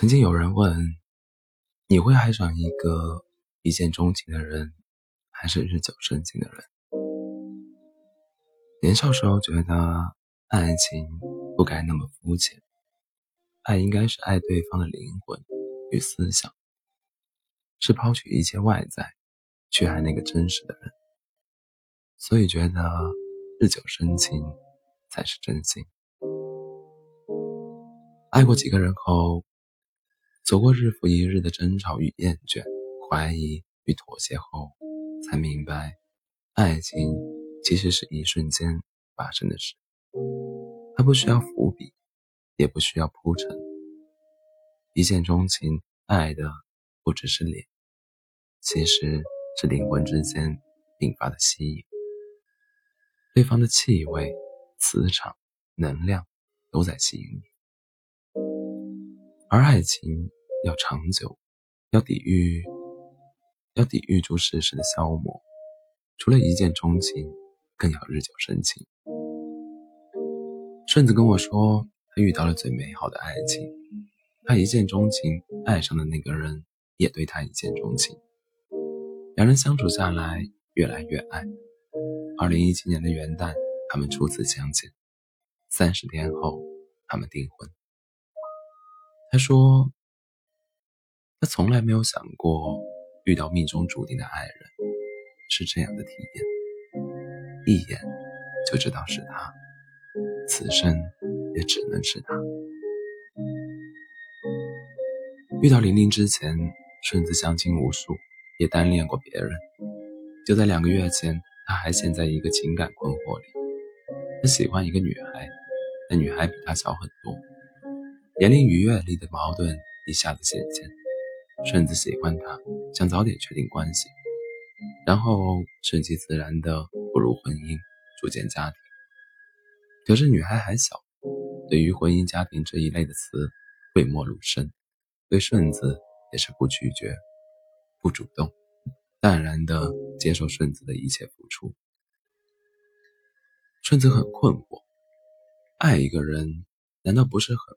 曾经有人问：“你会爱上一个一见钟情的人，还是日久生情的人？”年少时候觉得爱情不该那么肤浅，爱应该是爱对方的灵魂与思想，是抛去一切外在，去爱那个真实的人。所以觉得日久生情才是真心。爱过几个人后。走过日复一日的争吵与厌倦、怀疑与妥协后，才明白，爱情其实是一瞬间发生的事。它不需要伏笔，也不需要铺陈。一见钟情，爱的不只是脸，其实是灵魂之间引发的吸引。对方的气味、磁场、能量都在吸引你，而爱情。要长久，要抵御，要抵御住世事的消磨。除了一见钟情，更要日久生情。顺子跟我说，他遇到了最美好的爱情。他一见钟情，爱上的那个人也对他一见钟情。两人相处下来，越来越爱。二零一七年的元旦，他们初次相见。三十天后，他们订婚。他说。他从来没有想过遇到命中注定的爱人是这样的体验，一眼就知道是他，此生也只能是他。遇到玲玲之前，顺子相亲无数，也单恋过别人。就在两个月前，他还陷在一个情感困惑里。他喜欢一个女孩，那女孩比他小很多，年龄与阅历的矛盾一下子显现。顺子喜欢他，想早点确定关系，然后顺其自然的步入婚姻，组建家庭。可是女孩还小，对于婚姻家庭这一类的词讳莫如深，对顺子也是不拒绝，不主动，淡然的接受顺子的一切付出。顺子很困惑，爱一个人，难道不是很，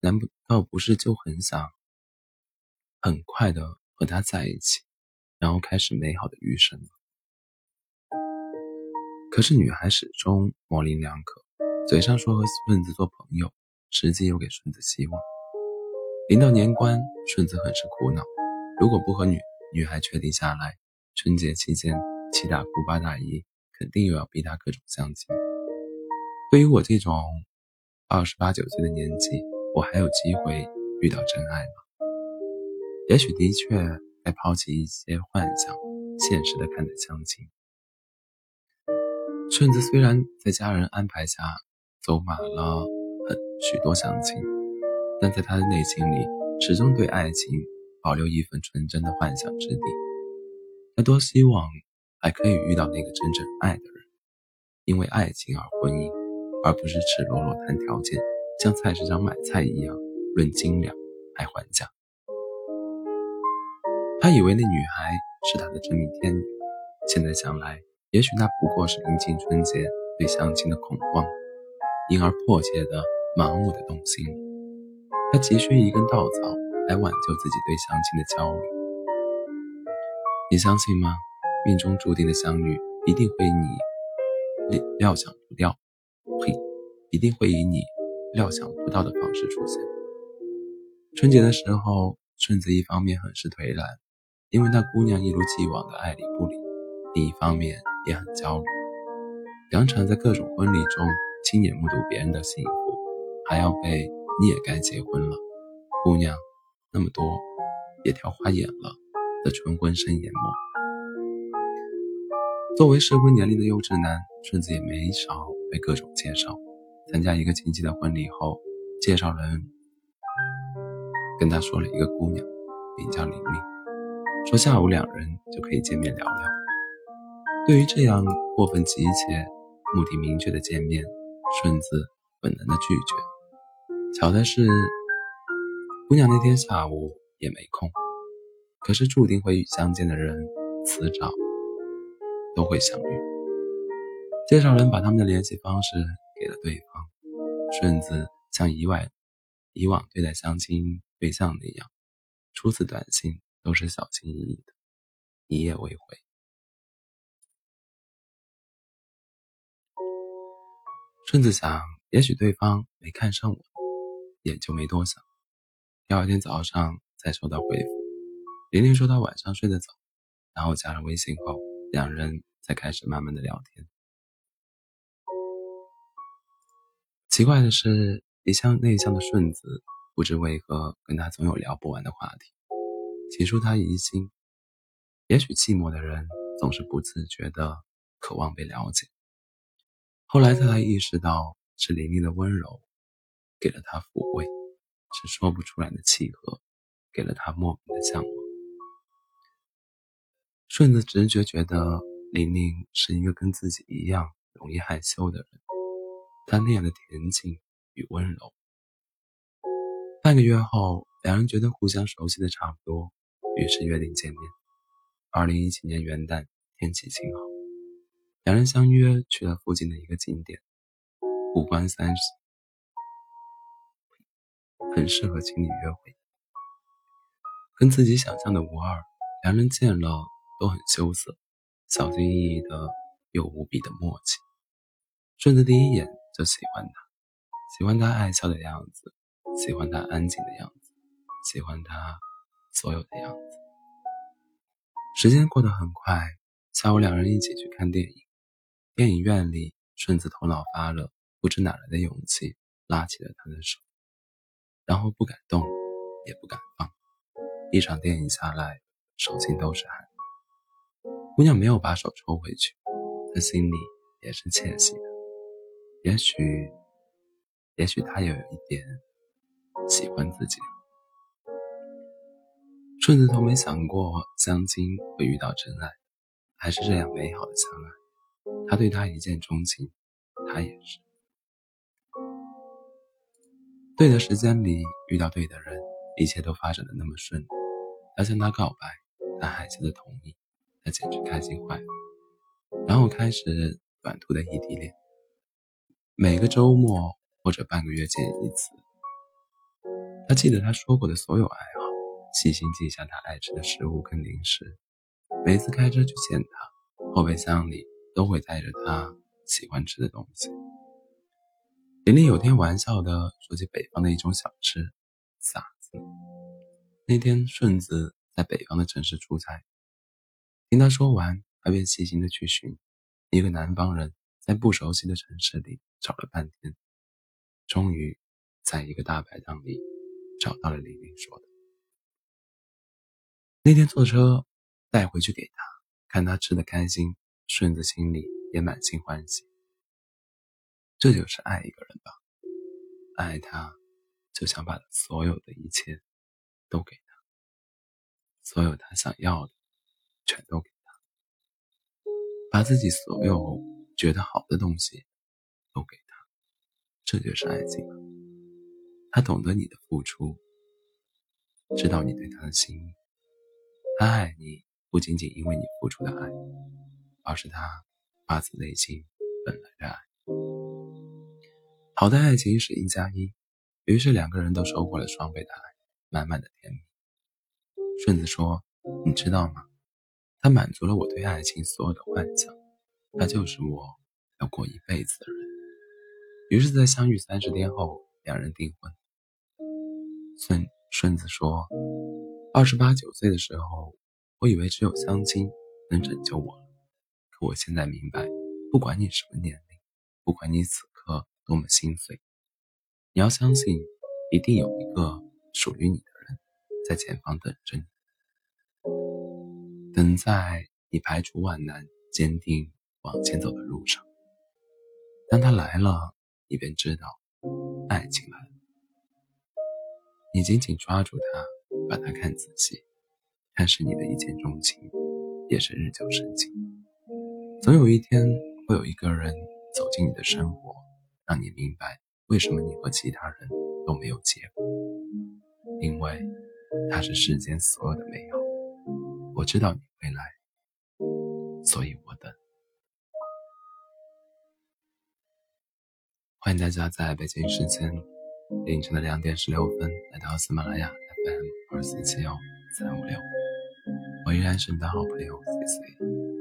难道不是就很想？很快的和他在一起，然后开始美好的余生了。可是女孩始终模棱两可，嘴上说和顺子做朋友，实际又给顺子希望。临到年关，顺子很是苦恼，如果不和女女孩确定下来，春节期间七大姑八大姨肯定又要逼他各种相亲。对于我这种二十八九岁的年纪，我还有机会遇到真爱吗？也许的确该抛弃一些幻想，现实的看待相亲。顺子虽然在家人安排下走马了很许多相亲，但在他的内心里始终对爱情保留一份纯真的幻想之地。他多希望还可以遇到那个真正爱的人，因为爱情而婚姻，而不是赤裸裸谈条件，像菜市场买菜一样论斤两还还价。他以为那女孩是他的真命天女，现在想来，也许那不过是临近春节对相亲的恐慌，因而迫切的、盲目的动心。他急需一根稻草来挽救自己对相亲的焦虑。你相信吗？命中注定的相遇一定会你料料想不到，呸，一定会以你料想不到的方式出现。春节的时候，顺子一方面很是颓然。因为那姑娘一如既往的爱理不理，另一方面也很焦虑。两场在各种婚礼中亲眼目睹别人的幸福，还要被你也该结婚了，姑娘那么多也挑花眼了的纯婚生淹没。作为适婚年龄的优质男，顺子也没少被各种介绍。参加一个亲戚的婚礼后，介绍人跟他说了一个姑娘，名叫玲玲。说下午两人就可以见面聊聊。对于这样过分急切、目的明确的见面，顺子本能的拒绝。巧的是，姑娘那天下午也没空。可是注定会相见的人，迟早都会相遇。介绍人把他们的联系方式给了对方。顺子像以往以往对待相亲对象那样，初次短信都是小心翼翼的，一夜未回。顺子想，也许对方没看上我，也就没多想。第二天早上才收到回复，玲玲说她晚上睡得早，然后加了微信后，两人才开始慢慢的聊天。奇怪的是，一向内向的顺子，不知为何跟他总有聊不完的话题。起初他疑心，也许寂寞的人总是不自觉的渴望被了解。后来他才意识到，是玲玲的温柔给了他抚慰，是说不出来的契合给了他莫名的向往。顺子直觉觉得玲玲是一个跟自己一样容易害羞的人。他那样的恬静与温柔。半个月后，两人觉得互相熟悉的差不多，于是约定见面。二零一七年元旦，天气晴好，两人相约去了附近的一个景点——五关三十，很适合情侣约会。跟自己想象的无二，两人见了都很羞涩，小心翼翼的又无比的默契。顺着第一眼。就喜欢他，喜欢他爱笑的样子，喜欢他安静的样子，喜欢他所有的样子。时间过得很快，下午两人一起去看电影。电影院里，顺子头脑发热，不知哪来的勇气，拉起了他的手，然后不敢动，也不敢放。一场电影下来，手心都是汗。姑娘没有把手抽回去，她心里也是窃喜的。也许，也许她也有一点喜欢自己。顺子都没想过相亲会遇到真爱，还是这样美好的相爱。他对她一见钟情，他也是。对的时间里遇到对的人，一切都发展的那么顺利。他向她告白，她害羞的同意，他简直开心坏了。然后开始短途的异地恋。每个周末或者半个月见一次。他记得他说过的所有爱好，细心记下他爱吃的食物跟零食。每次开车去见他，后备箱里都会带着他喜欢吃的东西。玲玲有天玩笑的说起北方的一种小吃——撒子。那天顺子在北方的城市出差，听他说完，他便细心的去寻一个南方人。在不熟悉的城市里找了半天，终于在一个大排档里找到了玲玲说的。那天坐车带回去给他，看他吃的开心，顺子心里也满心欢喜。这就是爱一个人吧，爱他就想把所有的一切都给他，所有他想要的全都给他，把自己所有。觉得好的东西都给他，这就是爱情了。他懂得你的付出，知道你对他的心意，他爱你不仅仅因为你付出的爱，而是他发自内心本来的爱。好的爱情是一加一，于是两个人都收获了双倍的爱，满满的甜蜜。顺子说：“你知道吗？他满足了我对爱情所有的幻想。”他就是我要过一辈子的人。于是，在相遇三十天后，两人订婚。顺顺子说：“二十八九岁的时候，我以为只有相亲能拯救我了。可我现在明白，不管你什么年龄，不管你此刻多么心碎，你要相信，一定有一个属于你的人在前方等着你，等在你排除万难，坚定。”往前走的路上，当他来了，你便知道，爱情来了。你紧紧抓住他，把它看仔细，看是你的一见钟情，也是日久生情。总有一天，会有一个人走进你的生活，让你明白为什么你和其他人都没有结果。因为他是世间所有的美好。我知道你会来，所以我等。欢迎大家在北京时间凌晨的两点十六分来到喜马拉雅 FM 二四七幺三五六，我依然是你的好朋友 C C。